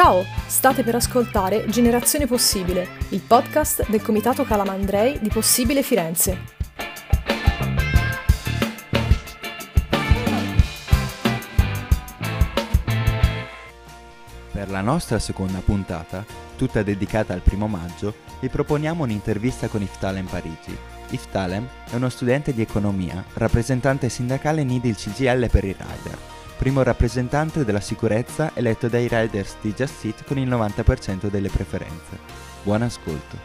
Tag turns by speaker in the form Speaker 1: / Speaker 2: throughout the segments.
Speaker 1: Ciao, state per ascoltare Generazione Possibile, il podcast del Comitato Calamandrei di Possibile Firenze.
Speaker 2: Per la nostra seconda puntata, tutta dedicata al primo maggio, vi proponiamo un'intervista con Iftalem Parigi. Iftalem è uno studente di economia, rappresentante sindacale NIDI il CGL per i rider, primo rappresentante della sicurezza eletto dai riders di Just Eat con il 90% delle preferenze. Buon ascolto.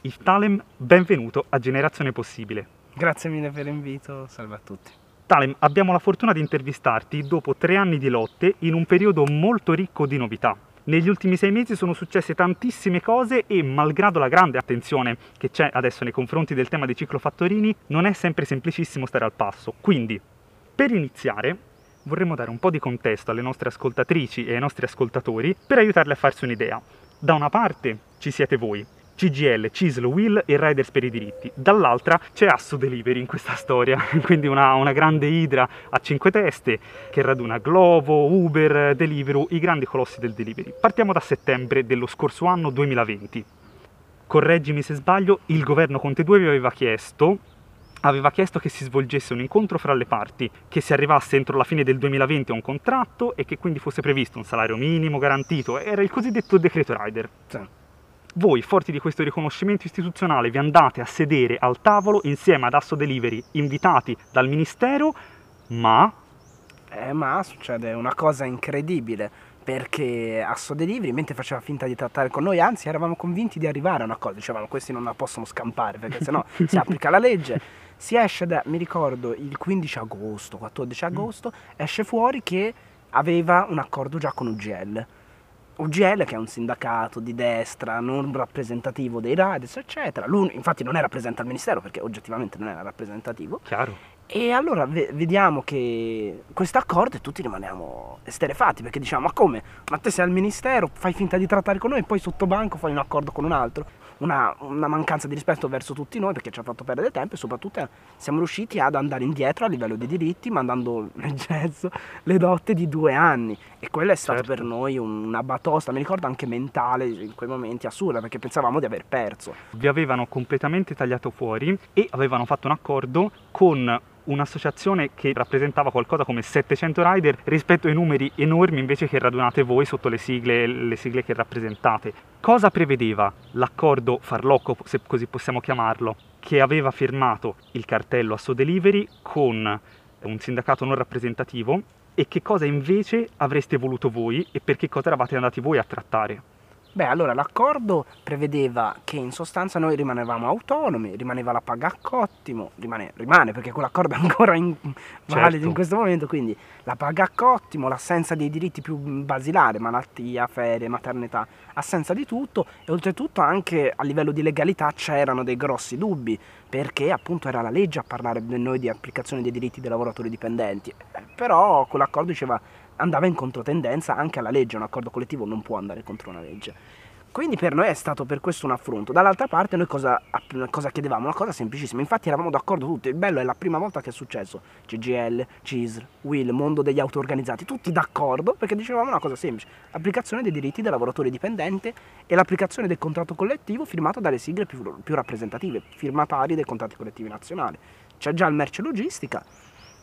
Speaker 3: Iftalem, benvenuto a Generazione Possibile.
Speaker 4: Grazie mille per l'invito, salve a tutti.
Speaker 3: Talem, abbiamo la fortuna di intervistarti dopo tre anni di lotte in un periodo molto ricco di novità. Negli ultimi sei mesi sono successe tantissime cose e, malgrado la grande attenzione che c'è adesso nei confronti del tema dei ciclofattorini, non è sempre semplicissimo stare al passo. Quindi, per iniziare, vorremmo dare un po' di contesto alle nostre ascoltatrici e ai nostri ascoltatori per aiutarli a farsi un'idea. Da una parte ci siete voi, CGL, CISL, Will e Riders per i diritti. Dall'altra c'è Asso Delivery in questa storia, quindi una, una, grande idra a cinque teste che raduna Glovo, Uber, Deliveroo, i grandi colossi del delivery. Partiamo da settembre dello scorso anno 2020. Correggimi se sbaglio, il governo Conte 2 vi aveva chiesto aveva chiesto che si svolgesse un incontro fra le parti, che si arrivasse entro la fine del 2020 a un contratto e che quindi fosse previsto un salario minimo garantito. Era il cosiddetto decreto Rider. Sì voi, forti di questo riconoscimento istituzionale, vi andate a sedere al tavolo insieme ad Asso Delivery, invitati dal Ministero, ma...
Speaker 4: Eh, ma succede una cosa incredibile, perché Asso Delivery, mentre faceva finta di trattare con noi, anzi eravamo convinti di arrivare a una cosa, dicevamo questi non la possono scampare, perché sennò si applica la legge, si esce da, mi ricordo, il 15 agosto, 14 agosto, esce fuori che aveva un accordo già con UGL UGL, che è un sindacato di destra non rappresentativo dei Riders, eccetera. Lui infatti non è rappresenta al ministero perché oggettivamente non era rappresentativo.
Speaker 3: Chiaro.
Speaker 4: E allora ve- vediamo che questo accordo e tutti rimaniamo esterefatti perché diciamo ma come? Ma te sei al ministero, fai finta di trattare con noi e poi sotto banco fai un accordo con un altro una, una, mancanza di rispetto verso tutti noi perché ci ha fatto perdere tempo e soprattutto siamo riusciti ad andare indietro a livello di diritti mandando nel jazz le dotte di due anni e quello è stato certo. per noi una batosta, mi ricordo anche mentale in quei momenti assurda perché pensavamo di aver perso.
Speaker 3: Vi avevano completamente tagliato fuori e avevano fatto un accordo con un'associazione che rappresentava qualcosa come 700 rider rispetto ai numeri enormi invece che radunate voi sotto le sigle, le sigle che rappresentate. Cosa prevedeva l'accordo farlocco, se così possiamo chiamarlo, che aveva firmato il cartello a Delivery con un sindacato non rappresentativo e che cosa invece avreste voluto voi e per che cosa eravate andati voi a trattare?
Speaker 4: Beh, allora l'accordo prevedeva che in sostanza noi rimanevamo autonomi, rimaneva la paga a cottimo, rimane, rimane perché quell'accordo è ancora in, certo. valido in questo momento, quindi la paga a cottimo, l'assenza dei diritti più basilari, malattia, ferie, maternità, assenza di tutto e oltretutto anche a livello di legalità c'erano dei grossi dubbi perché appunto era la legge a parlare di noi di applicazione dei diritti dei lavoratori dipendenti, però quell'accordo diceva andava in controtendenza anche alla legge, un accordo collettivo non può andare contro una legge. Quindi per noi è stato per questo un affronto. Dall'altra parte noi cosa, cosa, chiedevamo? Una cosa semplicissima, infatti eravamo d'accordo tutti, il bello è la prima volta che è successo, CGL, CISR, WIL, mondo degli auto organizzati, tutti d'accordo perché dicevamo una cosa semplice, l'applicazione dei diritti del lavoratore dipendente e l'applicazione del contratto collettivo firmato dalle sigle più, più rappresentative, firmatari dei contratti collettivi nazionali. C'è già il merce logistica,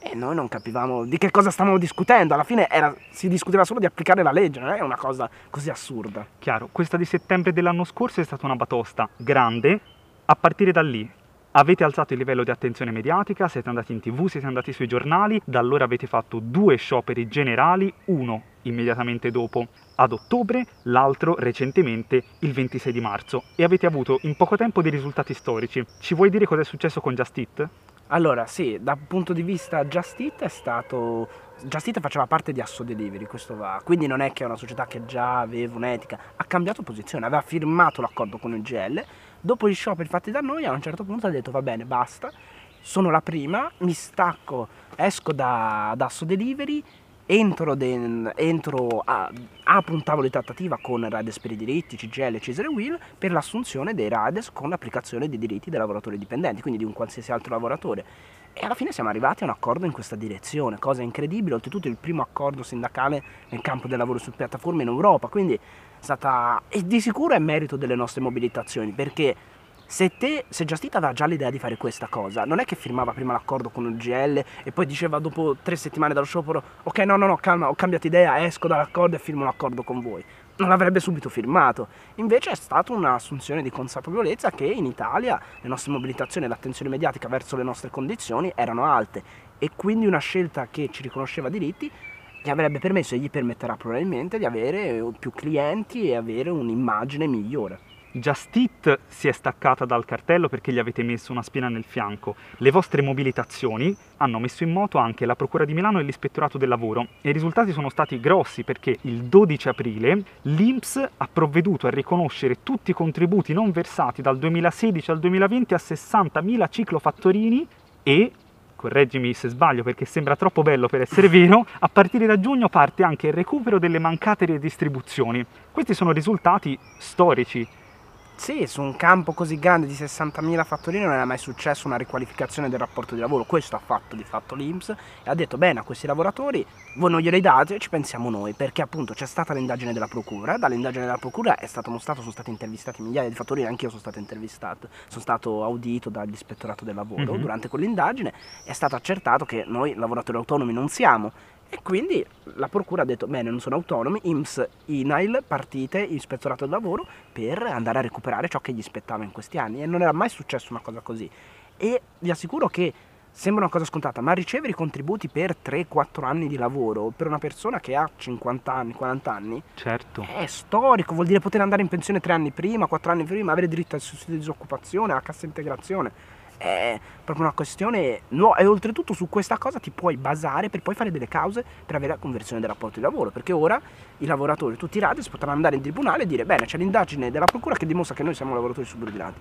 Speaker 4: e noi non capivamo di che cosa stavamo discutendo. Alla fine era, si discuteva solo di applicare la legge, non è una cosa così assurda.
Speaker 3: Chiaro, questa di settembre dell'anno scorso è stata una batosta grande. A partire da lì avete alzato il livello di attenzione mediatica, siete andati in tv, siete andati sui giornali, da allora avete fatto due scioperi generali, uno immediatamente dopo ad ottobre, l'altro recentemente il 26 di marzo e avete avuto in poco tempo dei risultati storici. Ci vuoi dire cosa è successo con Just Eat?
Speaker 4: Allora, sì, dal punto di vista Just Eat è stato... Just Eat faceva parte di Asso Delivery, questo va. Quindi non è che è una società che già aveva un'etica, ha cambiato posizione, aveva firmato l'accordo con il GL, dopo gli scioperi fatti da noi a un certo punto ha detto va bene, basta, sono la prima, mi stacco, esco da, da Asso Delivery entro, den, entro a, apro un tavolo di trattativa con Rades per i diritti, CGL, Cesare Will per l'assunzione dei Rades con l'applicazione dei diritti dei lavoratori dipendenti, quindi di un qualsiasi altro lavoratore. E alla fine siamo arrivati a un accordo in questa direzione, cosa incredibile, oltretutto il primo accordo sindacale nel campo del lavoro su piattaforme in Europa, quindi è stata... e di sicuro è merito delle nostre mobilitazioni, perché se te, se Justit aveva già l'idea di fare questa cosa, non è che firmava prima l'accordo con il GL e poi diceva dopo tre settimane dallo sciopero, ok no no no calma, ho cambiato idea, esco dall'accordo e firmo l'accordo con voi non l'avrebbe subito firmato. Invece è stata un'assunzione di consapevolezza che in Italia le nostre mobilitazioni e l'attenzione mediatica verso le nostre condizioni erano alte e quindi una scelta che ci riconosceva diritti gli avrebbe permesso e gli permetterà probabilmente di avere più clienti e avere un'immagine migliore.
Speaker 3: Just Eat si è staccata dal cartello perché gli avete messo una spina nel fianco. Le vostre mobilitazioni hanno messo in moto anche la Procura di Milano e l'Ispettorato del Lavoro e i risultati sono stati grossi perché il 12 aprile l'INPS ha provveduto a riconoscere tutti i contributi non versati dal 2016 al 2020 a 60.000 ciclofattorini e correggimi se sbaglio perché sembra troppo bello per essere vero, a partire da giugno parte anche il recupero delle mancate redistribuzioni. Questi sono risultati storici
Speaker 4: sì, su un campo così grande di 60.000 fattorini non era mai successo una riqualificazione del rapporto di lavoro. Questo ha fatto di fatto l'Inps e ha detto bene a questi lavoratori voi non glieli date e ci pensiamo noi perché appunto c'è stata l'indagine della procura, dall'indagine della procura è stato mostrato, sono stati intervistati migliaia di fattorini, anch'io sono stato intervistato, sono stato audito dall'ispettorato del lavoro mm-hmm. durante quell'indagine, è stato accertato che noi lavoratori autonomi non siamo e quindi la procura ha detto, bene, non sono autonomi, IMSS, INAIL, partite, ispettorato del lavoro, per andare a recuperare ciò che gli spettava in questi anni. E non era mai successo una cosa così. E vi assicuro che sembra una cosa scontata, ma ricevere i contributi per 3-4 anni di lavoro per una persona che ha 50 anni, 40 anni,
Speaker 3: certo.
Speaker 4: è storico, vuol dire poter andare in pensione 3 anni prima, 4 anni prima, avere diritto al sussidio di disoccupazione, alla cassa integrazione è proprio una questione nuova. E oltretutto su questa cosa ti puoi basare per poi fare delle cause per avere la conversione del rapporto di lavoro. Perché ora i lavoratori, tutti i radius potranno andare in tribunale e dire bene c'è l'indagine della procura che dimostra che noi siamo lavoratori subordinati.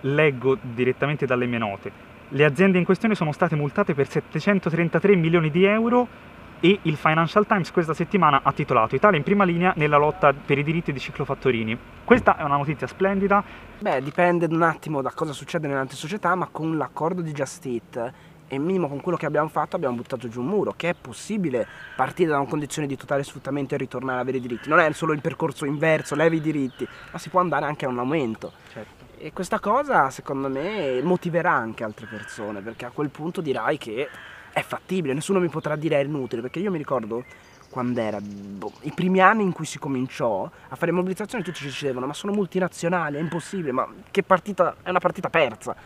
Speaker 3: Leggo direttamente dalle mie note. Le aziende in questione sono state multate per 733 milioni di euro e il Financial Times questa settimana ha titolato Italia in prima linea nella lotta per i diritti dei ciclofattorini. Questa è una notizia splendida.
Speaker 4: Beh, dipende un attimo da cosa succede nelle altre società, ma con l'accordo di Just Eat e minimo con quello che abbiamo fatto abbiamo buttato giù un muro, che è possibile partire da una condizione di totale sfruttamento e ritornare ad avere i diritti. Non è solo il percorso inverso, levi i diritti, ma si può andare anche a un aumento. Certo. E questa cosa, secondo me, motiverà anche altre persone, perché a quel punto dirai che è fattibile, nessuno mi potrà dire è inutile, perché io mi ricordo quando era boh, i primi anni in cui si cominciò a fare mobilitazioni tutti ci dicevano ma sono multinazionali, è impossibile, ma che partita, è una partita persa.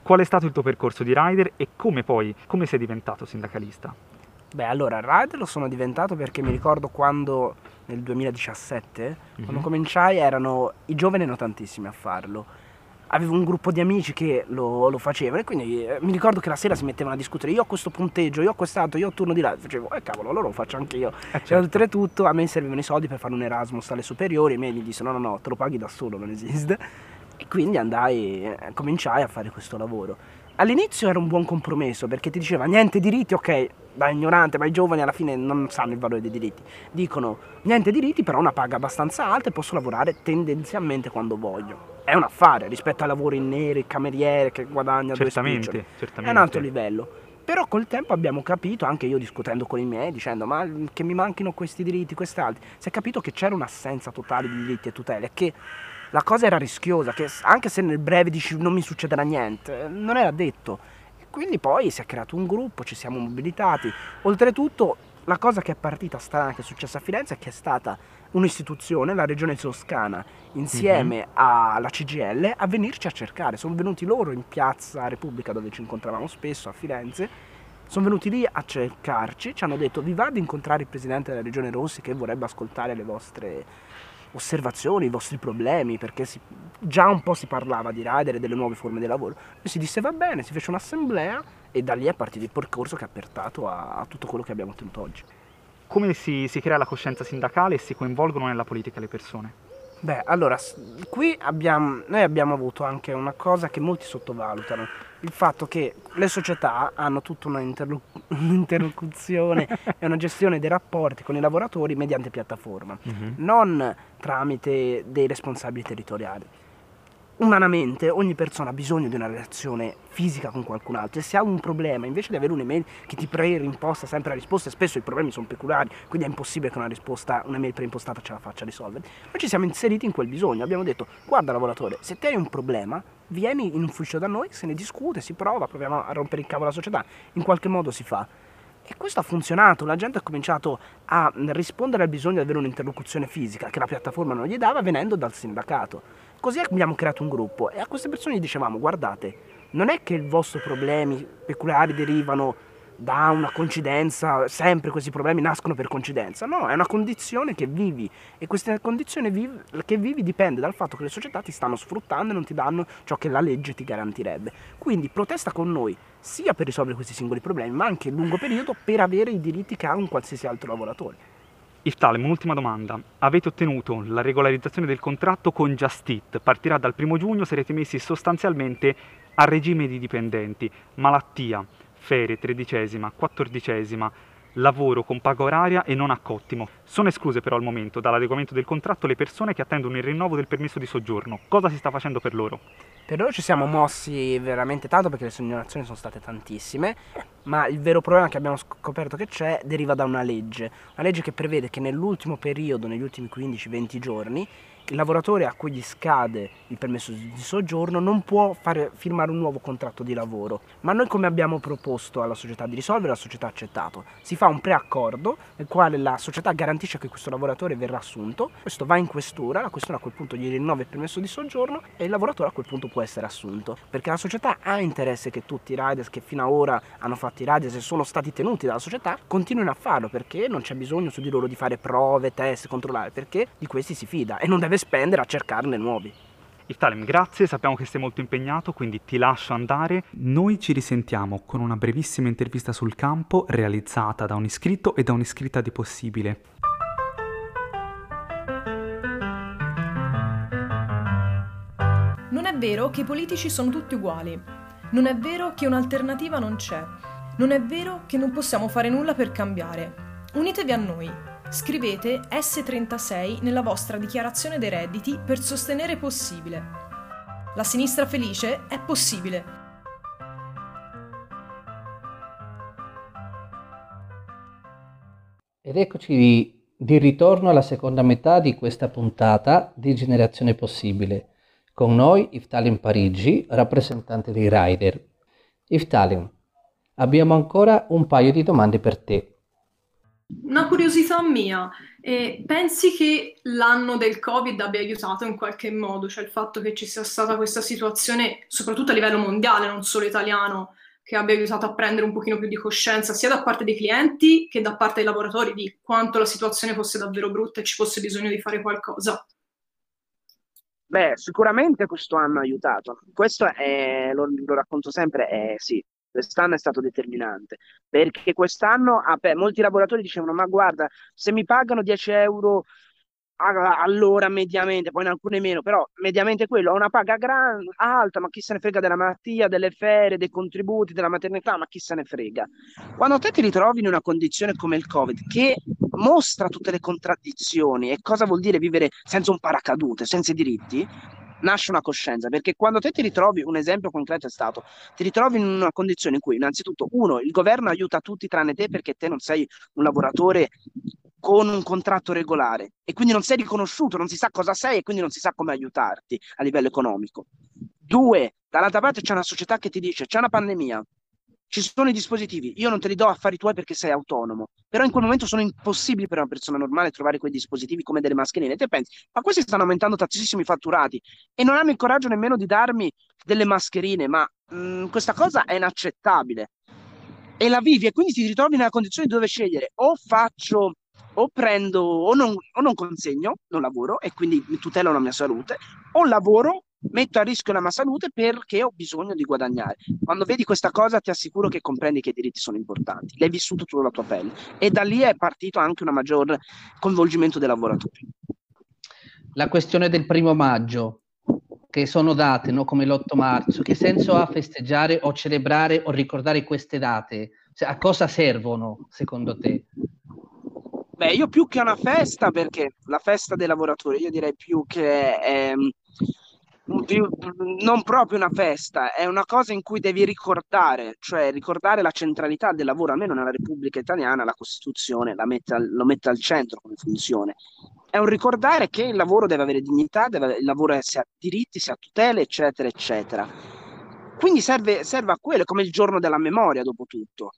Speaker 3: Qual è stato il tuo percorso di rider e come poi, come sei diventato sindacalista?
Speaker 4: Beh, allora, rider lo sono diventato perché mi ricordo quando nel 2017, mm-hmm. quando cominciai, erano i giovani erano tantissimi a farlo avevo un gruppo di amici che lo, lo facevano e quindi eh, mi ricordo che la sera si mettevano a discutere io ho questo punteggio, io ho quest'altro, io ho turno di là facevo eh cavolo allora lo faccio anche io eh, certo. oltretutto a me servivano i soldi per fare un Erasmus alle superiori e me mi disse no no no te lo paghi da solo non esiste e quindi andai, eh, cominciai a fare questo lavoro all'inizio era un buon compromesso perché ti diceva niente diritti ok da ignorante, ma i giovani alla fine non sanno il valore dei diritti. Dicono niente diritti, però una paga abbastanza alta e posso lavorare tendenzialmente quando voglio. È un affare rispetto ai lavori in nero, il cameriere che guadagna
Speaker 3: certamente,
Speaker 4: due
Speaker 3: certamente.
Speaker 4: È un altro livello. Però col tempo abbiamo capito, anche io discutendo con i miei, dicendo ma che mi manchino questi diritti, quest'altri, si è capito che c'era un'assenza totale di diritti e tutele, che la cosa era rischiosa, che anche se nel breve dici non mi succederà niente, non era detto quindi poi si è creato un gruppo, ci siamo mobilitati. Oltretutto, la cosa che è partita strana, che è successa a Firenze, è che è stata un'istituzione, la regione toscana, insieme mm-hmm. alla CGL, a venirci a cercare. Sono venuti loro in piazza Repubblica, dove ci incontravamo spesso a Firenze. Sono venuti lì a cercarci, ci hanno detto vi va di incontrare il presidente della regione Rossi che vorrebbe ascoltare le vostre osservazioni, i vostri problemi, perché si, già un po' si parlava di rider e delle nuove forme di lavoro. E si disse va bene, si fece un'assemblea e da lì è partito il percorso che ha portato a, a tutto quello che abbiamo ottenuto oggi.
Speaker 3: Come si, si crea la coscienza sindacale e si coinvolgono nella politica le persone?
Speaker 4: Beh, allora, qui abbiamo, noi abbiamo avuto anche una cosa che molti sottovalutano, il fatto che le società hanno tutta un'interlocuzione e una gestione dei rapporti con i lavoratori mediante piattaforma, mm-hmm. non tramite dei responsabili territoriali. Umanamente ogni persona ha bisogno di una relazione fisica con qualcun altro. E se ha un problema invece di avere un'email che ti preimposta sempre la risposta e spesso i problemi sono peculiari quindi è impossibile che una risposta un'email preimpostata ce la faccia risolvere noi ci siamo inseriti in quel bisogno. Abbiamo detto guarda lavoratore se te hai un problema vieni in ufficio da noi se ne discute si prova proviamo a rompere il cavo alla società. In qualche modo si fa. E questo ha funzionato, la gente ha cominciato a rispondere al bisogno di avere un'interlocuzione fisica che la piattaforma non gli dava venendo dal sindacato. Così abbiamo creato un gruppo e a queste persone gli dicevamo guardate, non è che i vostri problemi peculiari derivano da una coincidenza, sempre questi problemi nascono per coincidenza, no, è una condizione che vivi e questa condizione vivi, che vivi dipende dal fatto che le società ti stanno sfruttando e non ti danno ciò che la legge ti garantirebbe. Quindi protesta con noi sia per risolvere questi singoli problemi, ma anche a lungo periodo per avere i diritti che ha un qualsiasi altro lavoratore.
Speaker 3: Iftalem, un'ultima domanda. Avete ottenuto la regolarizzazione del contratto con Just Eat. Partirà dal primo giugno, sarete messi sostanzialmente a regime di dipendenti. Malattia, ferie, tredicesima, quattordicesima, lavoro con paga oraria e non a cottimo. Sono escluse però al momento dall'adeguamento del contratto le persone che attendono il rinnovo del permesso di soggiorno. Cosa si sta facendo per loro?
Speaker 4: Per loro ci siamo mossi veramente tanto perché le segnalazioni sono state tantissime, ma il vero problema che abbiamo scoperto che c'è deriva da una legge, una legge che prevede che nell'ultimo periodo, negli ultimi 15-20 giorni, il lavoratore a cui gli scade il permesso di soggiorno non può fare, firmare un nuovo contratto di lavoro. Ma noi come abbiamo proposto alla società di risolvere, la società ha accettato. Si fa un preaccordo nel quale la società garantisce che questo lavoratore verrà assunto, questo va in questura, la questura a quel punto gli rinnova il permesso di soggiorno e il lavoratore a quel punto può essere assunto. Perché la società ha interesse che tutti i riders che fino ad ora hanno fatto i riders e sono stati tenuti dalla società continuino a farlo perché non c'è bisogno su di loro di fare prove, test, controllare, perché di questi si fida e non deve spendere a cercarne nuovi.
Speaker 3: Iftalem, grazie, sappiamo che sei molto impegnato, quindi ti lascio andare. Noi ci risentiamo con una brevissima intervista sul campo realizzata da un iscritto e da un'iscritta di Possibile.
Speaker 1: Non è vero che i politici sono tutti uguali. Non è vero che un'alternativa non c'è. Non è vero che non possiamo fare nulla per cambiare. Unitevi a noi, Scrivete S36 nella vostra dichiarazione dei redditi per sostenere possibile. La sinistra felice è possibile.
Speaker 5: Ed eccoci di, di ritorno alla seconda metà di questa puntata di Generazione Possibile. Con noi Iftalin Parigi, rappresentante dei Rider. Iftalin, abbiamo ancora un paio di domande per te.
Speaker 1: Una curiosità mia, eh, pensi che l'anno del Covid abbia aiutato in qualche modo, cioè il fatto che ci sia stata questa situazione, soprattutto a livello mondiale, non solo italiano, che abbia aiutato a prendere un pochino più di coscienza sia da parte dei clienti che da parte dei lavoratori di quanto la situazione fosse davvero brutta e ci fosse bisogno di fare qualcosa?
Speaker 4: Beh, sicuramente questo anno ha aiutato. Questo è, lo, lo racconto sempre, è sì, quest'anno è stato determinante perché quest'anno beh, molti lavoratori dicevano ma guarda se mi pagano 10 euro all'ora mediamente, poi in alcune meno, però mediamente quello, ho una paga gran, alta, ma chi se ne frega della malattia, delle ferie, dei contributi, della maternità, ma chi se ne frega. Quando te ti ritrovi in una condizione come il Covid, che mostra tutte le contraddizioni e cosa vuol dire vivere senza un paracadute, senza i diritti, nasce una coscienza, perché quando te ti ritrovi, un esempio concreto è stato, ti ritrovi in una condizione in cui innanzitutto, uno, il governo aiuta tutti tranne te perché te non sei un lavoratore con un contratto regolare e quindi non sei riconosciuto, non si sa cosa sei e quindi non si sa come aiutarti a livello economico. Due, dall'altra parte c'è una società che ti dice c'è una pandemia, ci sono i dispositivi, io non te li do affari tuoi perché sei autonomo, però in quel momento sono impossibili per una persona normale trovare quei dispositivi come delle mascherine. E te pensi, ma questi stanno aumentando tantissimo i fatturati e non hanno il coraggio nemmeno di darmi delle mascherine, ma mh, mm, questa cosa è inaccettabile. E la vivi e quindi ti ritrovi nella condizione di dover scegliere o faccio o prendo o non, o non consegno, non lavoro e quindi mi tutelo la mia salute, o lavoro metto a rischio la mia salute perché ho bisogno di guadagnare. Quando vedi questa cosa ti assicuro che comprendi che i diritti sono importanti, l'hai vissuto tu la tua pelle e da lì è partito anche un maggior coinvolgimento dei lavoratori.
Speaker 5: La questione del primo maggio, che sono date no? come l'8 marzo, che senso ha festeggiare o celebrare o ricordare queste date? Cioè, a cosa servono secondo te?
Speaker 4: Beh, io più che una festa, perché la festa dei lavoratori, io direi più che è, più, non proprio una festa, è una cosa in cui devi ricordare, cioè ricordare la centralità del lavoro, almeno nella Repubblica Italiana la Costituzione mette al, lo mette al centro come funzione. È un ricordare che il lavoro deve avere dignità, deve, il lavoro si ha diritti, si ha tutele, eccetera, eccetera. Quindi serve, serve a quello, come il giorno della memoria, dopo tutto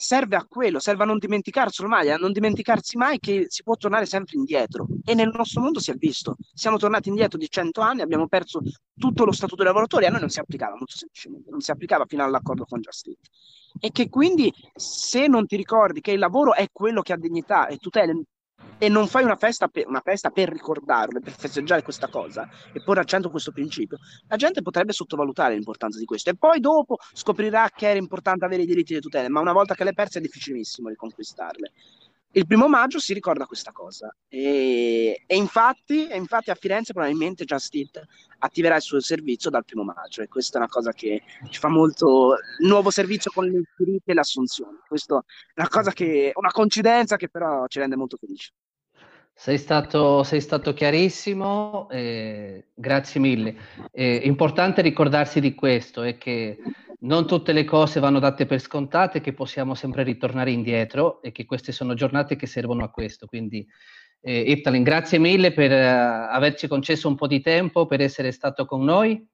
Speaker 4: serve a quello, serve a non dimenticarselo mai, a non dimenticarsi mai che si può tornare sempre indietro. E nel nostro mondo si è visto. Siamo tornati indietro di cento anni, abbiamo perso tutto lo statuto dei lavoratori, a noi non si applicava molto semplicemente, non si applicava fino all'accordo con Just. E che quindi se non ti ricordi che il lavoro è quello che ha dignità e tutele e non fai una festa, per, una festa per ricordarlo, per festeggiare questa cosa e porre al centro questo principio, la gente potrebbe sottovalutare l'importanza di questo e poi dopo scoprirà che era importante avere i diritti di tutela, ma una volta che le perse è difficilissimo riconquistarle. Il primo maggio si ricorda questa cosa e, e, infatti, e infatti, a Firenze probabilmente Just Eat attiverà il suo servizio dal primo maggio e questa è una cosa che ci fa molto nuovo servizio con le diritti e le assunzioni. Questa è una cosa che una coincidenza che però ci rende molto felici.
Speaker 5: Sei stato, sei stato chiarissimo, eh, grazie mille. È importante ricordarsi di questo, è che non tutte le cose vanno date per scontate, che possiamo sempre ritornare indietro e che queste sono giornate che servono a questo. Quindi, eh, Iftalin, grazie mille per uh, averci concesso un po' di tempo, per essere stato con noi.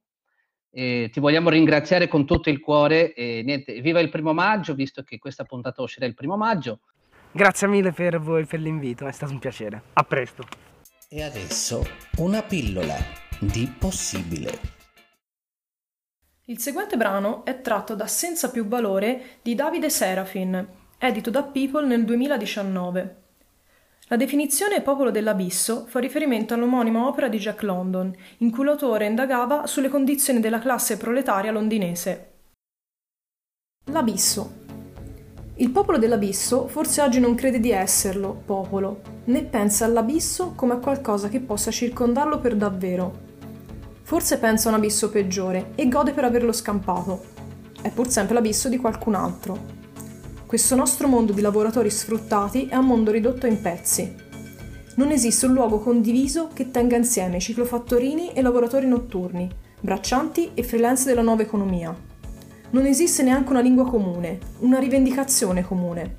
Speaker 5: Eh, ti vogliamo ringraziare con tutto il cuore. E niente, viva il primo maggio, visto che questa puntata uscirà il primo maggio.
Speaker 4: Grazie mille per voi per l'invito, è stato un piacere.
Speaker 3: A presto.
Speaker 2: E adesso una pillola di possibile.
Speaker 1: Il seguente brano è tratto da Senza più valore di Davide Serafin, edito da People nel 2019. La definizione popolo dell'abisso fa riferimento all'omonima opera di Jack London, in cui l'autore indagava sulle condizioni della classe proletaria londinese. L'abisso il popolo dell'abisso forse oggi non crede di esserlo, popolo, né pensa all'abisso come a qualcosa che possa circondarlo per davvero. Forse pensa a un abisso peggiore e gode per averlo scampato. È pur sempre l'abisso di qualcun altro. Questo nostro mondo di lavoratori sfruttati è un mondo ridotto in pezzi. Non esiste un luogo condiviso che tenga insieme ciclofattorini e lavoratori notturni, braccianti e freelance della nuova economia non esiste neanche una lingua comune, una rivendicazione comune.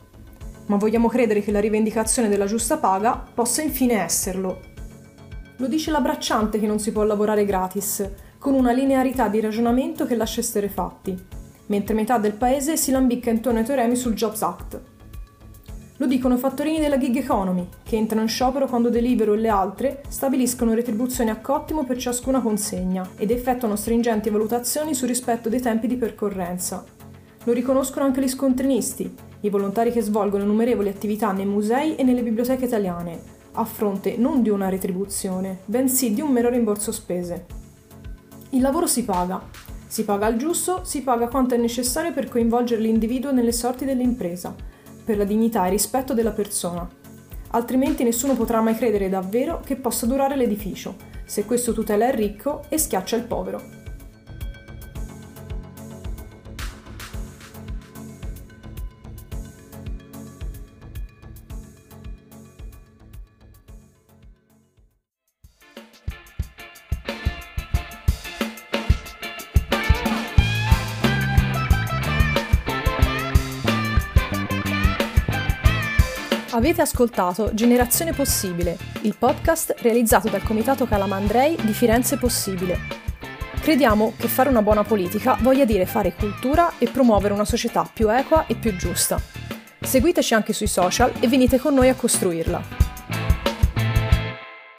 Speaker 1: Ma vogliamo credere che la rivendicazione della giusta paga possa infine esserlo. Lo dice la bracciante che non si può lavorare gratis, con una linearità di ragionamento che lascia esterefatti, mentre metà del paese si lambicca intorno ai teoremi sul Jobs Act. Lo dicono fattorini della gig economy, che entrano in sciopero quando Deliveroo e le altre stabiliscono retribuzioni a cottimo per ciascuna consegna ed effettuano stringenti valutazioni sul rispetto dei tempi di percorrenza. Lo riconoscono anche gli scontrinisti, i volontari che svolgono innumerevoli attività nei musei e nelle biblioteche italiane, a fronte non di una retribuzione, bensì di un mero rimborso spese. Il lavoro si paga. Si paga al giusto, si paga quanto è necessario per coinvolgere l'individuo nelle sorti dell'impresa, per la dignità e rispetto della persona. Altrimenti nessuno potrà mai credere davvero che possa durare l'edificio, se questo tutela il ricco e schiaccia il povero. Avete ascoltato Generazione Possibile, il podcast realizzato dal Comitato Calamandrei di Firenze Possibile. Crediamo che fare una buona politica voglia dire fare cultura e promuovere una società più equa e più giusta. Seguiteci anche sui social e venite con noi a costruirla.